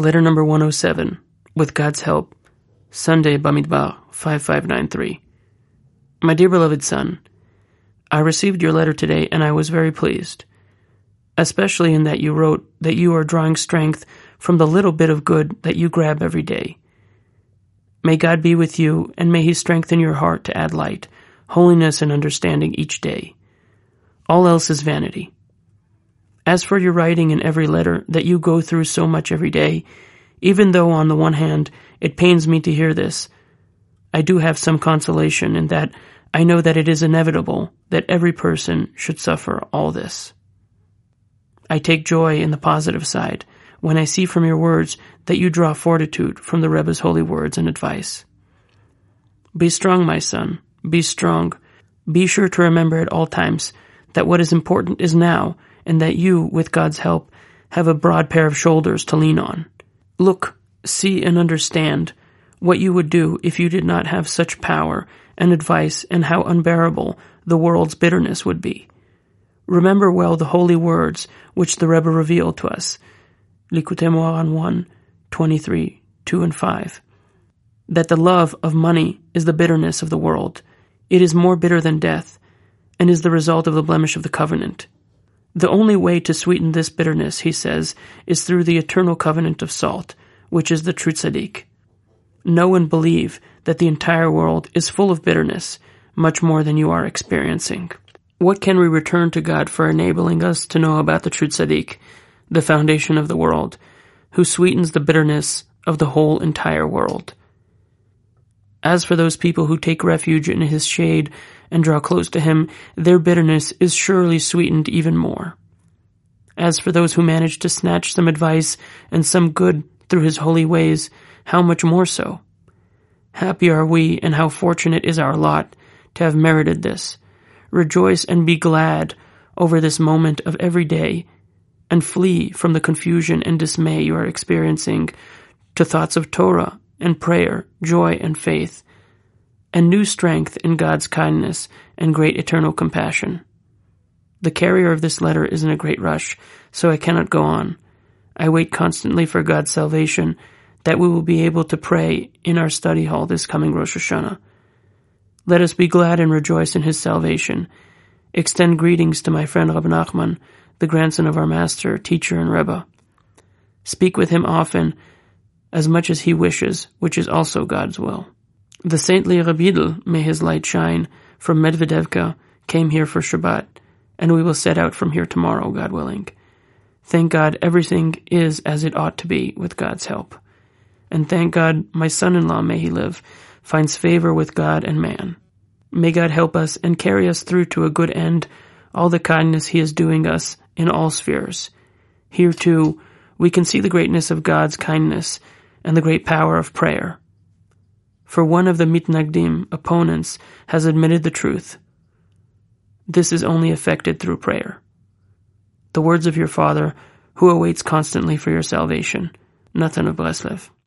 Letter number 107. With God's help. Sunday, Bamidbar, 5593. My dear beloved son, I received your letter today and I was very pleased, especially in that you wrote that you are drawing strength from the little bit of good that you grab every day. May God be with you and may He strengthen your heart to add light, holiness, and understanding each day. All else is vanity. As for your writing in every letter that you go through so much every day, even though on the one hand it pains me to hear this, I do have some consolation in that I know that it is inevitable that every person should suffer all this. I take joy in the positive side when I see from your words that you draw fortitude from the Rebbe's holy words and advice. Be strong, my son. Be strong. Be sure to remember at all times that what is important is now and that you, with God's help, have a broad pair of shoulders to lean on. Look, see, and understand what you would do if you did not have such power and advice and how unbearable the world's bitterness would be. Remember well the holy words which the Rebbe revealed to us. Likutei Moharan 1, 23, 2 and 5. That the love of money is the bitterness of the world. It is more bitter than death, and is the result of the blemish of the covenant. The only way to sweeten this bitterness, he says, is through the eternal covenant of salt, which is the true tzaddik. Know and believe that the entire world is full of bitterness, much more than you are experiencing. What can we return to God for enabling us to know about the true tzaddik, the foundation of the world, who sweetens the bitterness of the whole entire world? As for those people who take refuge in his shade and draw close to him, their bitterness is surely sweetened even more. As for those who manage to snatch some advice and some good through his holy ways, how much more so? Happy are we, and how fortunate is our lot to have merited this. Rejoice and be glad over this moment of every day, and flee from the confusion and dismay you are experiencing to thoughts of Torah and prayer, joy and faith, and new strength in God's kindness and great eternal compassion. The carrier of this letter is in a great rush, so I cannot go on. I wait constantly for God's salvation that we will be able to pray in our study hall this coming Rosh Hashanah. Let us be glad and rejoice in his salvation. Extend greetings to my friend Rabbi Nachman, the grandson of our master, teacher, and Rebbe. Speak with him often, as much as he wishes, which is also God's will. The saintly Reb Yudel, may his light shine, from Medvedevka, came here for Shabbat, and we will set out from here tomorrow, God willing. Thank God everything is as it ought to be with God's help. And thank God my son-in-law, may he live, finds favor with God and man. May God help us and carry us through to a good end all the kindness he is doing us in all spheres. Here too, we can see the greatness of God's kindness and the great power of prayer. For one of the mitnagdim, opponents, has admitted the truth. This is only effected through prayer. The words of your Father, who awaits constantly for your salvation. Nathan of Breslev.